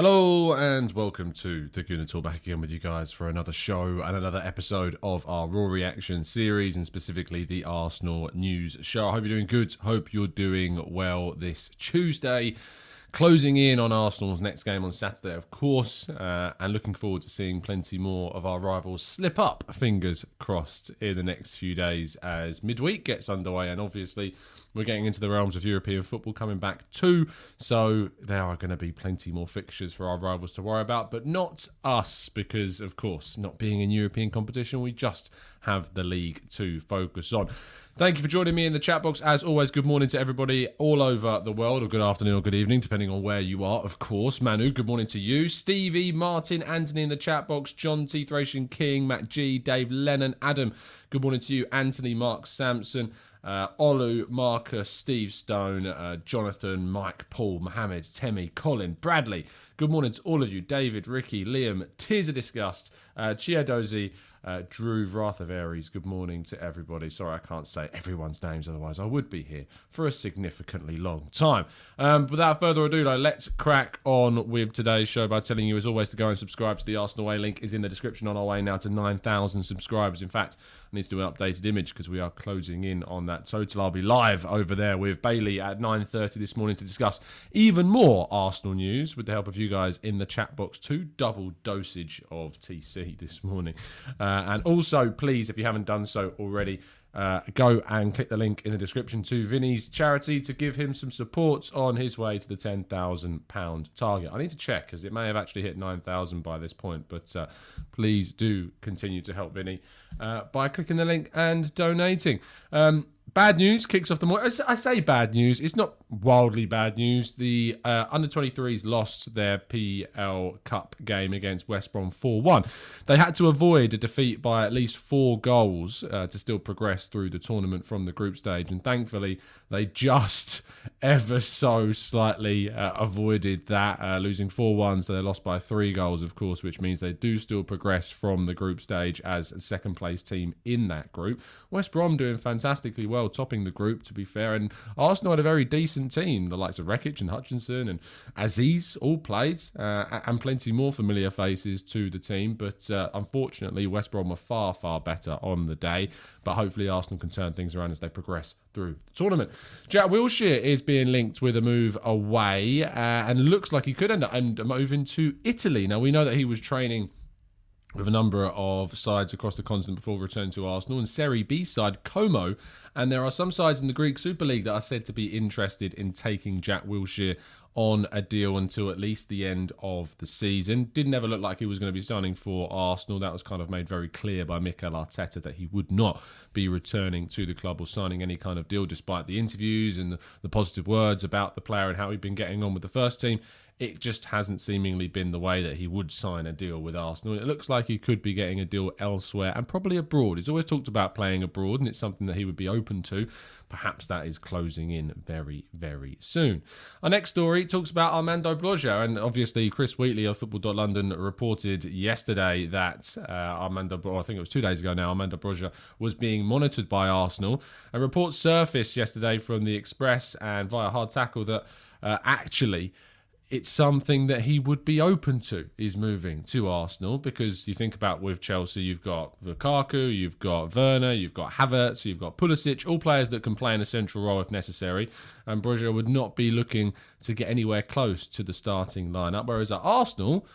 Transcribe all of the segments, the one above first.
Hello and welcome to the Gooner Talk back again with you guys for another show and another episode of our Raw Reaction series and specifically the Arsenal News Show. I hope you're doing good. Hope you're doing well this Tuesday. Closing in on Arsenal's next game on Saturday, of course, uh, and looking forward to seeing plenty more of our rivals slip up, fingers crossed, in the next few days as midweek gets underway. And obviously, we're getting into the realms of European football coming back too. So there are going to be plenty more fixtures for our rivals to worry about, but not us, because, of course, not being in European competition, we just have the league to focus on. Thank you for joining me in the chat box. As always, good morning to everybody all over the world, or good afternoon or good evening, depending on where you are, of course. Manu, good morning to you. Stevie, Martin, Anthony in the chat box, John T. Thracian King, Matt G, Dave Lennon, Adam, good morning to you. Anthony, Mark Sampson, uh, Olu, Marcus, Steve Stone, uh, Jonathan, Mike, Paul, Mohammed, Temi, Colin, Bradley. Good morning to all of you. David, Ricky, Liam, Tears of Disgust, uh, Dozy. Uh, Drew Wrath of Aries, good morning to everybody. Sorry, I can't say everyone's names, otherwise I would be here for a significantly long time. Um, without further ado, though, let's crack on with today's show by telling you, as always, to go and subscribe to the Arsenal Way. Link is in the description on our way now to 9,000 subscribers. In fact, I need to do an updated image because we are closing in on that total. I'll be live over there with Bailey at 9.30 this morning to discuss even more Arsenal news with the help of you guys in the chat box. Two double dosage of TC this morning. Uh, and also, please, if you haven't done so already, uh, go and click the link in the description to Vinny's charity to give him some support on his way to the £10,000 target. I need to check because it may have actually hit 9000 by this point, but uh, please do continue to help Vinny uh, by clicking the link and donating. Um, Bad news kicks off the morning. I say bad news. It's not wildly bad news. The uh, under 23s lost their PL Cup game against West Brom 4 1. They had to avoid a defeat by at least four goals uh, to still progress through the tournament from the group stage. And thankfully, they just ever so slightly uh, avoided that, uh, losing 4 1. So they lost by three goals, of course, which means they do still progress from the group stage as second place team in that group. West Brom doing fantastically well topping the group, to be fair. And Arsenal had a very decent team. The likes of Rekik and Hutchinson and Azeez all played, uh, and plenty more familiar faces to the team. But uh, unfortunately, West Brom were far, far better on the day. But hopefully, Arsenal can turn things around as they progress through the tournament. Jack Wilshere is being linked with a move away, uh, and looks like he could end up moving to Italy. Now, we know that he was training with a number of sides across the continent before returning to Arsenal, and Serie B side Como. And there are some sides in the Greek Super League that are said to be interested in taking Jack Wilshere on a deal until at least the end of the season. Didn't ever look like he was going to be signing for Arsenal. That was kind of made very clear by Mikel Arteta that he would not be returning to the club or signing any kind of deal, despite the interviews and the, the positive words about the player and how he'd been getting on with the first team it just hasn't seemingly been the way that he would sign a deal with Arsenal. It looks like he could be getting a deal elsewhere and probably abroad. He's always talked about playing abroad, and it's something that he would be open to. Perhaps that is closing in very, very soon. Our next story talks about Armando Broja, and obviously Chris Wheatley of Football.London reported yesterday that uh, Armando, I think it was two days ago now, Armando Broja was being monitored by Arsenal. A report surfaced yesterday from the Express and via Hard Tackle that uh, actually it's something that he would be open to is moving to Arsenal because you think about with Chelsea you've got Lukaku, you've got Werner, you've got Havertz, you've got Pulisic, all players that can play in a central role if necessary. And Broja would not be looking to get anywhere close to the starting lineup. Whereas at Arsenal,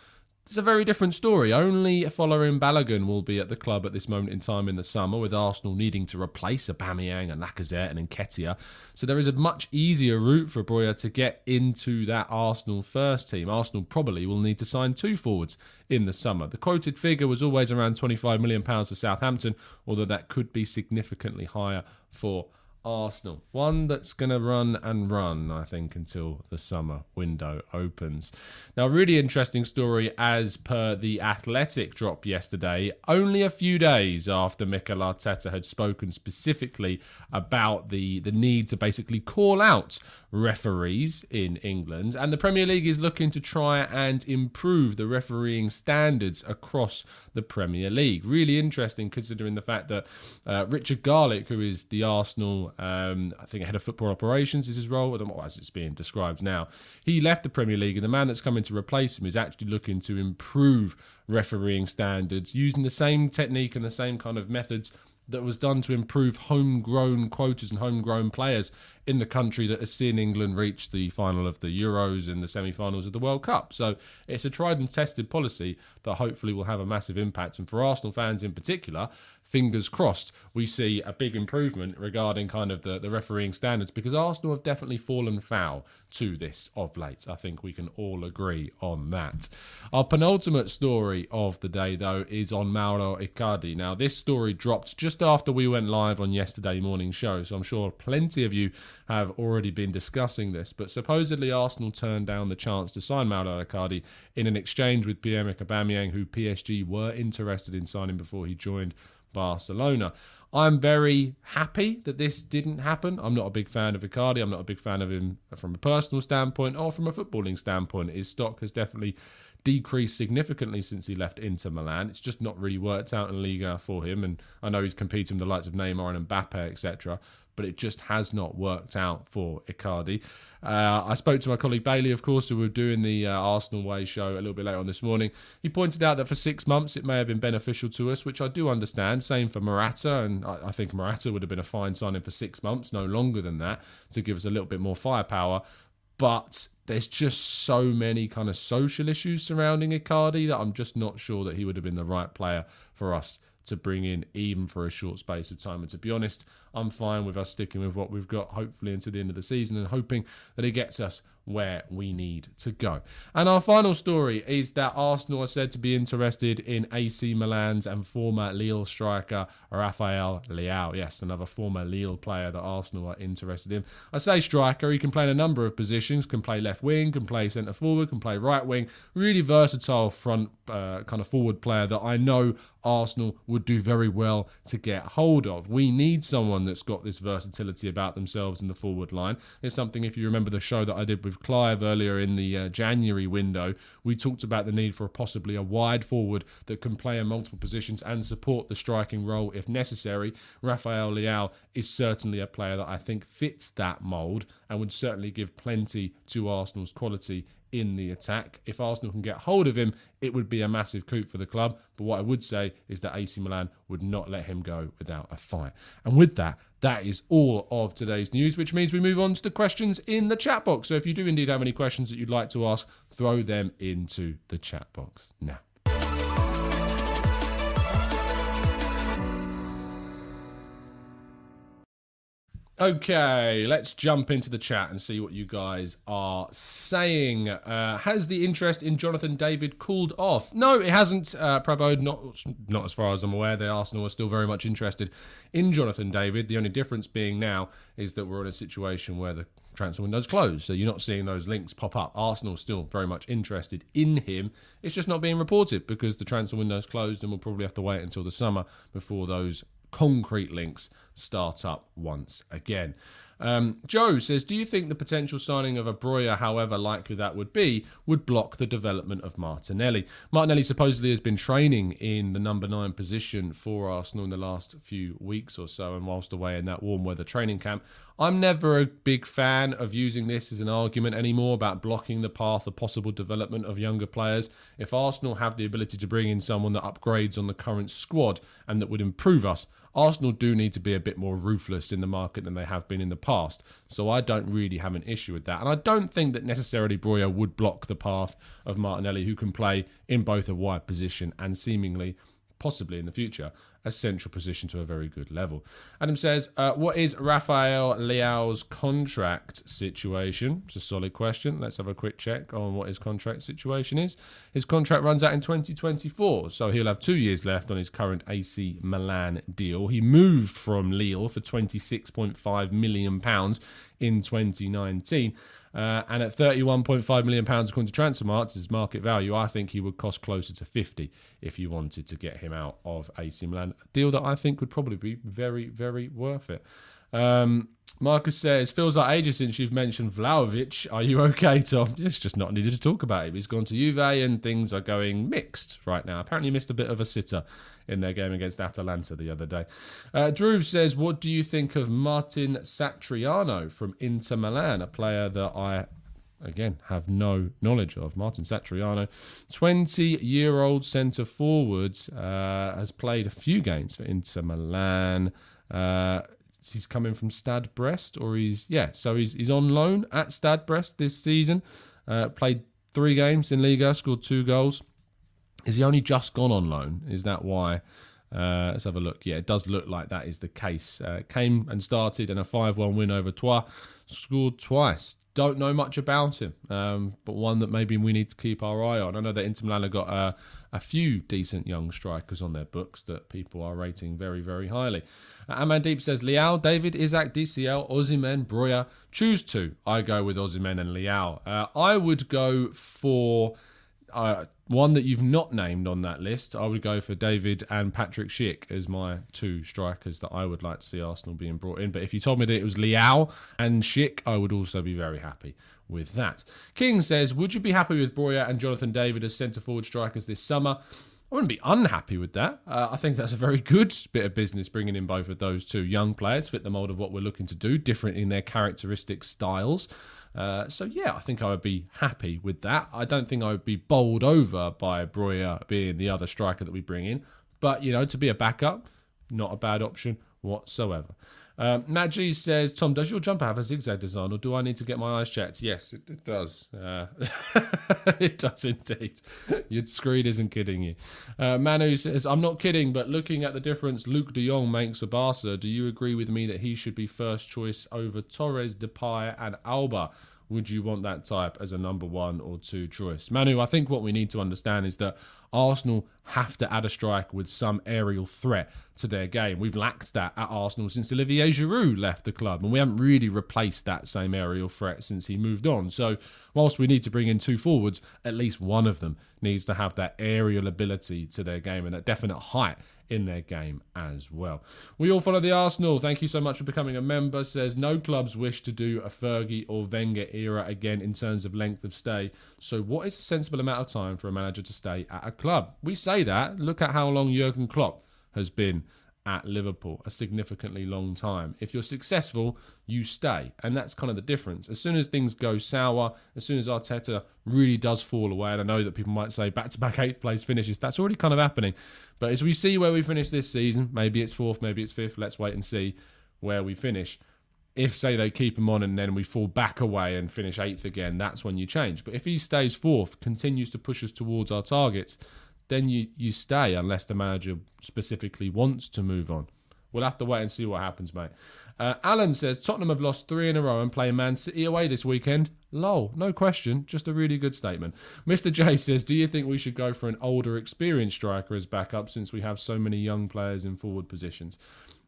it's a very different story. Only Folarin Balogun will be at the club at this moment in time in the summer, with Arsenal needing to replace Aubameyang and Lacazette and Nketiah. So there is a much easier route for Broja to get into that Arsenal first team. Arsenal probably will need to sign two forwards in the summer. The quoted figure was always around £25 million for Southampton, although that could be significantly higher for Arsenal. One that's going to run and run, I think, until the summer window opens. Now, really interesting story as per the Athletic drop yesterday, only a few days after Mikel Arteta had spoken specifically about the, the need to basically call out referees in England. And the Premier League is looking to try and improve the refereeing standards across the Premier League. Really interesting considering the fact that uh, Richard Garlick, who is the Arsenal, um, I think, head of football operations, is his role, I don't know as it's being described now. He left the Premier League, and the man that's coming to replace him is actually looking to improve refereeing standards using the same technique and the same kind of methods that was done to improve homegrown quotas and homegrown players in the country that has seen England reach the final of the Euros and the semi finals of the World Cup. So it's a tried and tested policy that hopefully will have a massive impact. And for Arsenal fans in particular, fingers crossed, we see a big improvement regarding kind of the, the refereeing standards because Arsenal have definitely fallen foul to this of late. I think we can all agree on that. Our penultimate story of the day, though, is on Mauro Icardi. Now, this story dropped just after we went live on yesterday morning show, so I'm sure plenty of you have already been discussing this. But supposedly, Arsenal turned down the chance to sign Mauro Icardi in an exchange with Pierre-Emerick Aubameyang, who PSG were interested in signing before he joined Barcelona. I'm very happy that this didn't happen. I'm not a big fan of Icardi. I'm not a big fan of him from a personal standpoint or from a footballing standpoint. His stock has definitely decreased significantly since he left Inter Milan. It's just not really worked out in Liga for him. And I know he's competing with the likes of Neymar and Mbappe, etc but it just has not worked out for Icardi. Uh, I spoke to my colleague Bailey, of course, who were doing the uh, Arsenal Way show a little bit later on this morning. He pointed out that for six months it may have been beneficial to us, which I do understand. Same for Morata, and I, I think Morata would have been a fine signing for six months, no longer than that, to give us a little bit more firepower. But there's just so many kind of social issues surrounding Icardi that I'm just not sure that he would have been the right player for us to bring in even for a short space of time. And to be honest, I'm fine with us sticking with what we've got, hopefully, until the end of the season and hoping that it gets us where we need to go. And our final story is that Arsenal are said to be interested in AC Milan's and former Lille striker Rafael Leao. Yes, another former Lille player that Arsenal are interested in. I say striker, he can play in a number of positions, can play left wing, can play centre forward, can play right wing. Really versatile front uh, kind of forward player that I know Arsenal would do very well to get hold of. We need someone that's got this versatility about themselves in the forward line. It's something, if you remember the show that I did with Clive earlier in the uh, January window, we talked about the need for possibly a wide forward that can play in multiple positions and support the striking role if necessary. Rafael Leao is certainly a player that I think fits that mould and would certainly give plenty to Arsenal's quality in the attack. If Arsenal can get hold of him, it would be a massive coup for the club. But what I would say is that AC Milan would not let him go without a fight. And with that, that is all of today's news, which means we move on to the questions in the chat box. So if you do indeed have any questions that you'd like to ask, throw them into the chat box now. Okay, let's jump into the chat and see what you guys are saying. Uh, has the interest in Jonathan David cooled off? No, it hasn't, uh, Prabode. Not, not as far as I'm aware. The Arsenal are still very much interested in Jonathan David. The only difference being now is that we're in a situation where the transfer window's closed. So you're not seeing those links pop up. Arsenal still very much interested in him. It's just not being reported because the transfer window's closed and we'll probably have to wait until the summer before those concrete links start up once again. Um, Joe says, Do you think the potential signing of a Broja, however likely that would be, would block the development of Martinelli? Martinelli supposedly has been training in the number nine position for Arsenal in the last few weeks or so, and whilst away in that warm weather training camp. I'm never a big fan of using this as an argument anymore about blocking the path of possible development of younger players. If Arsenal have the ability to bring in someone that upgrades on the current squad and that would improve us, Arsenal do need to be a bit more ruthless in the market than they have been in the past. So I don't really have an issue with that. And I don't think that necessarily Broja would block the path of Martinelli, who can play in both a wide position and seemingly possibly in the future, a central position to a very good level. Adam says, uh, What is Rafael Leao's contract situation? It's a solid question. Let's have a quick check on what his contract situation is. His contract runs out in 2024, so he'll have two years left on his current AC Milan deal. He moved from Lille for £26.5 million in 2019. Uh, and at £31.5 million according to Transfermarkt, his market value, I think he would cost closer to 50 if you wanted to get him out of AC Milan. A deal that I think would probably be very, very worth it. Um, Marcus says, feels like ages since you've mentioned Vlahovic. Are you okay, Tom? It's just not needed to talk about him. He's gone to Juve and things are going mixed right now. Apparently missed a bit of a sitter in their game against Atalanta the other day. Uh, Drew says, what do you think of Martin Satriano from Inter Milan, a player that I again have no knowledge of. Martin Satriano, 20 year old centre forward, uh, has played a few games for Inter Milan. Uh, he's coming from Stade Brest, or he's yeah, so he's he's on loan at Stade Brest this season. Uh, played three games in Liga, scored two goals. Is he only just gone on loan? Is that why? Uh, let's have a look. Yeah, it does look like that is the case. Uh, came and started in a 5 1 win over Troyes, scored twice. Don't know much about him, um, but one that maybe we need to keep our eye on. I know that Inter Milan have got a few decent young strikers on their books that people are rating very, very highly. Uh, Amandeep says Leao, David, Isak, DCL, Osimhen, Broja. Choose two. I go with Osimhen and Leao. Uh, I would go for uh, one that you've not named on that list, I would go for David and Patrick Schick as my two strikers that I would like to see Arsenal being brought in. But if you told me that it was Leao and Schick, I would also be very happy with that. King says, Would you be happy with Broja and Jonathan David as centre forward strikers this summer? I wouldn't be unhappy with that. Uh, I think that's a very good bit of business bringing in both of those two young players, fit the mould of what we're looking to do, different in their characteristic styles. Uh, so yeah, I think I would be happy with that. I don't think I would be bowled over by Broja being the other striker that we bring in, but you know, to be a backup, not a bad option whatsoever. Um, says, Tom, does your jumper have a zigzag design or do I need to get my eyes checked? Yes, it, it does. Uh, it does indeed. Your screen isn't kidding you. Uh, Manu says, I'm not kidding, but looking at the difference Luuk de Jong makes for Barca, do you agree with me that he should be first choice over Torres, Depay, and Alba? Would you want that type as a number one or two choice? Manu, I think what we need to understand is that Arsenal have to add a strike with some aerial threat to their game. We've lacked that at Arsenal since Olivier Giroud left the club, and we haven't really replaced that same aerial threat since he moved on. So, whilst we need to bring in two forwards, at least one of them needs to have that aerial ability to their game and that definite height in their game as well. We all follow the Arsenal. Thank you so much for becoming a member. Says no clubs wish to do a Fergie or Wenger era again in terms of length of stay. So, what is a sensible amount of time for a manager to stay at a club? We say that. Look at how long Jurgen Klopp has been at Liverpool a significantly long time. If you're successful, you stay. And that's kind of the difference. As soon as things go sour, as soon as Arteta really does fall away, and I know that people might say back to back eighth place finishes, that's already kind of happening. But as we see where we finish this season, maybe it's fourth, maybe it's fifth, let's wait and see where we finish. If, say, they keep him on and then we fall back away and finish eighth again, that's when you change. But if he stays fourth, continues to push us towards our targets, then you, you stay unless the manager specifically wants to move on. We'll have to wait and see what happens, mate. Uh, Alan says Tottenham have lost three in a row and play Man City away this weekend. Lol, no question, just a really good statement. Mr. J says, Do you think we should go for an older, experienced striker as backup since we have so many young players in forward positions?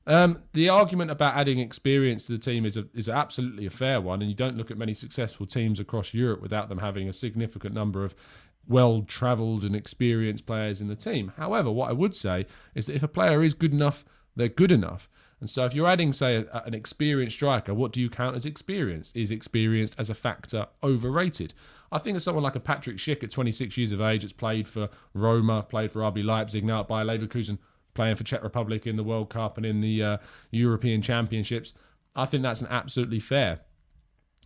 Um, the argument about adding experience to the team is a, is absolutely a fair one, and you don't look at many successful teams across Europe without them having a significant number of well travelled and experienced players in the team. However, what I would say is that if a player is good enough, they're good enough. And so, if you're adding, say, a, an experienced striker, what do you count as experience? Is experience as a factor overrated? I think of someone like a Patrick Schick at 26 years of age, that's played for Roma, played for RB Leipzig, now at Bayer Leverkusen, playing for Czech Republic in the World Cup and in the uh, European Championships. I think that's an absolutely fair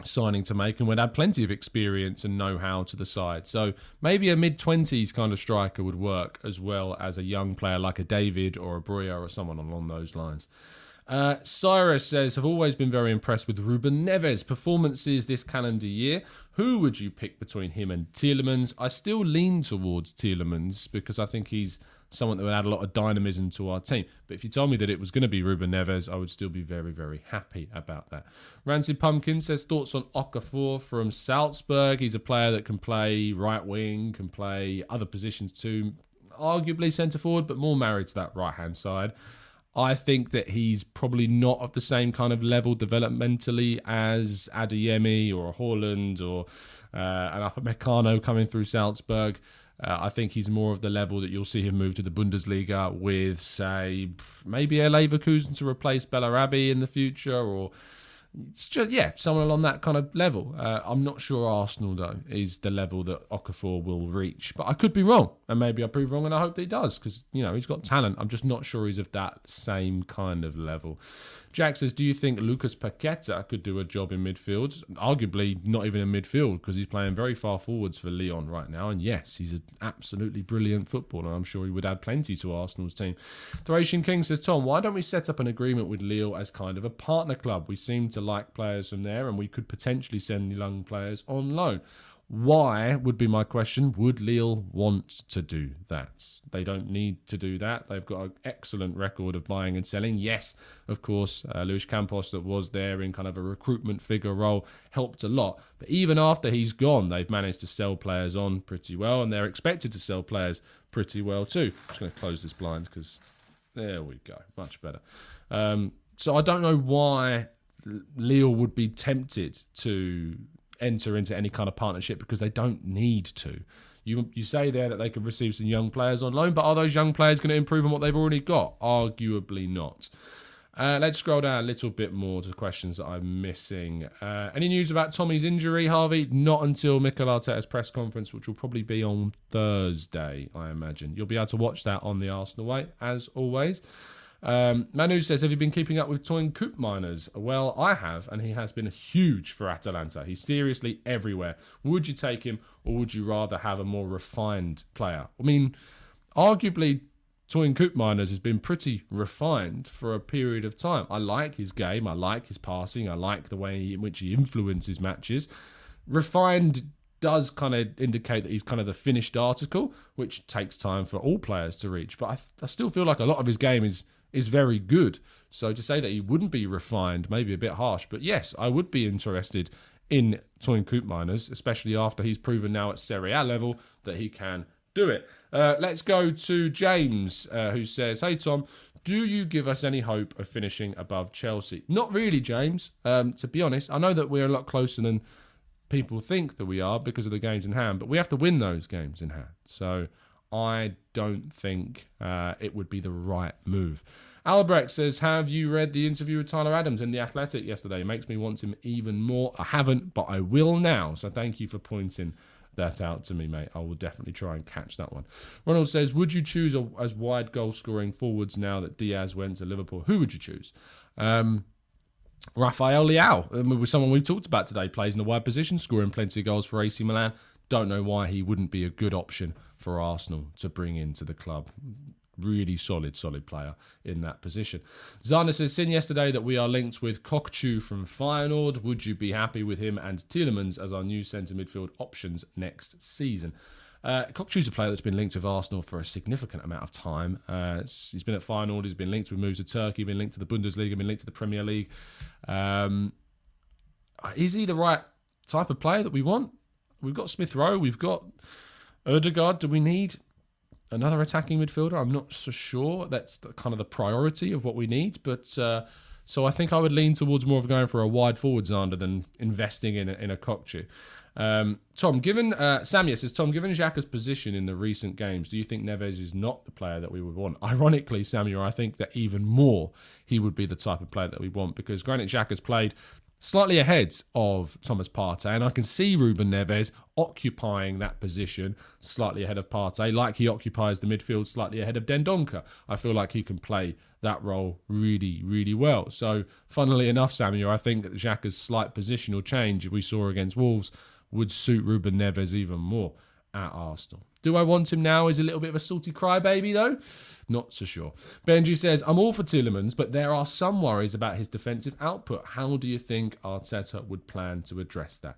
signing to make and would add plenty of experience and know-how to the side. So maybe a mid-20s kind of striker would work as well as a young player like a David or a Broja or someone along those lines. Uh, Cyrus says, I've always been very impressed with Ruben Neves' performances this calendar year. Who would you pick between him and Tielemans? I still lean towards Tielemans because I think he's someone that would add a lot of dynamism to our team. But if you told me that it was going to be Ruben Neves, I would still be very, very happy about that. Rancid Pumpkin says thoughts on Okafor from Salzburg. He's a player that can play right wing, can play other positions too, arguably centre forward, but more married to that right hand side. I think that he's probably not of the same kind of level developmentally as Adeyemi or Haaland or uh, an Upamecano coming through Salzburg. Uh, I think he's more of the level that you'll see him move to the Bundesliga with, say, maybe Leverkusen to replace Bellarabi in the future, or it's just yeah, someone along that kind of level. Uh, I'm not sure Arsenal though is the level that Okafor will reach, but I could be wrong, and maybe I prove wrong, and I hope that he does because you know he's got talent. I'm just not sure he's of that same kind of level. Jack says, Do you think Lucas Paqueta could do a job in midfield? Arguably, not even in midfield because he's playing very far forwards for Lyon right now. And yes, he's an absolutely brilliant footballer. I'm sure he would add plenty to Arsenal's team. Thracian King says, Tom, why don't we set up an agreement with Lille as kind of a partner club? We seem to like players from there and we could potentially send young players on loan. Why would be my question. Would Lille want to do that? They don't need to do that. They've got an excellent record of buying and selling. Yes, of course, uh, Luis Campos, that was there in kind of a recruitment figure role, helped a lot. But even after he's gone, they've managed to sell players on pretty well, and they're expected to sell players pretty well too. I'm just going to close this blind because there we go. Much better. Um, so I don't know why Lille would be tempted to enter into any kind of partnership because they don't need to. You you say there that they could receive some young players on loan, but are those young players going to improve on what they've already got? Arguably not. Uh, let's scroll down a little bit more to questions that I'm missing. Uh, any news about Tommy's injury, Harvey? Not until Mikel Arteta's press conference, which will probably be on Thursday, I imagine. You'll be able to watch that on the Arsenal way, as always. Um, Manu says, Have you been keeping up with Teun Koopmeiners? Well, I have, and he has been huge for Atalanta. He's seriously everywhere. Would you take him, or would you rather have a more refined player? I mean, arguably, Teun Koopmeiners has been pretty refined for a period of time. I like his game, I like his passing, I like the way in which he influences matches. Refined does kind of indicate that he's kind of the finished article, which takes time for all players to reach. But I, I still feel like a lot of his game is is very good. So to say that he wouldn't be refined, maybe a bit harsh. But yes, I would be interested in Teun Koopmeiners, especially after he's proven now at Serie A level that he can do it. Uh, let's go to James, uh, who says, Hey Tom, do you give us any hope of finishing above Chelsea? Not really, James. Um, to be honest, I know that we're a lot closer than people think that we are because of the games in hand, but we have to win those games in hand. So I don't think uh, it would be the right move. Albrecht says, Have you read the interview with Tyler Adams in The Athletic yesterday? It makes me want him even more. I haven't, but I will now. So thank you for pointing that out to me, mate. I will definitely try and catch that one. Ronald says, Would you choose a, as wide goal scoring forwards now that Diaz went to Liverpool? Who would you choose? Um, Rafael Leao, um, someone we've talked about today, plays in the wide position, scoring plenty of goals for AC Milan. Don't know why he wouldn't be a good option for Arsenal to bring into the club. Really solid, solid player in that position. Zana says, seen yesterday that we are linked with Kökçü from Feyenoord. Would you be happy with him and Tielemans as our new centre midfield options next season? Uh, Kökçü's a player that's been linked with Arsenal for a significant amount of time. Uh, he's been at Feyenoord, he's been linked with moves to Turkey, been linked to the Bundesliga, been linked to the Premier League. Um, is he the right type of player that we want? We've got Smith Rowe, we've got Ødegaard. Do we need another attacking midfielder. I'm not so sure that's the, kind of the priority of what we need, but uh, so I think I would lean towards more of going for a wide forward Zander than investing in a, in a Kökçü. Um, Tom, given uh, Samia says, Tom, given Xhaka's position in the recent games, do you think Neves is not the player that we would want? Ironically, Samuel, I think that even more he would be the type of player that we want because Granit Xhaka's played slightly ahead of Thomas Partey, and I can see Ruben Neves occupying that position slightly ahead of Partey, like he occupies the midfield slightly ahead of Dendoncker. I feel like he can play that role really, really well. So, funnily enough, Samuel, I think that Xhaka's slight positional change we saw against Wolves would suit Ruben Neves even more at Arsenal. Do I want him now? Is a little bit of a salty crybaby though? Not so sure. Benji says, I'm all for Tielemans, but there are some worries about his defensive output. How do you think Arteta would plan to address that?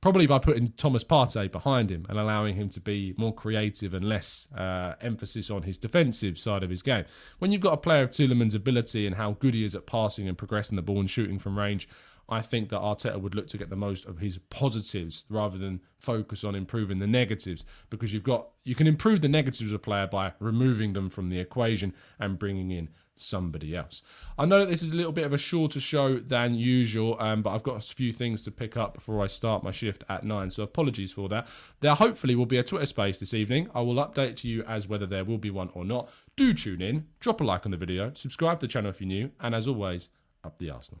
Probably by putting Thomas Partey behind him and allowing him to be more creative and less uh, emphasis on his defensive side of his game. When you've got a player of Tielemans' ability and how good he is at passing and progressing the ball and shooting from range, I think that Arteta would look to get the most of his positives rather than focus on improving the negatives because you've got you can improve the negatives of a player by removing them from the equation and bringing in somebody else. I know that this is a little bit of a shorter show than usual, um, but I've got a few things to pick up before I start my shift at nine, so apologies for that. There hopefully will be a Twitter space this evening. I will update to you as whether there will be one or not. Do tune in, drop a like on the video, subscribe to the channel if you're new, and as always, up the Arsenal.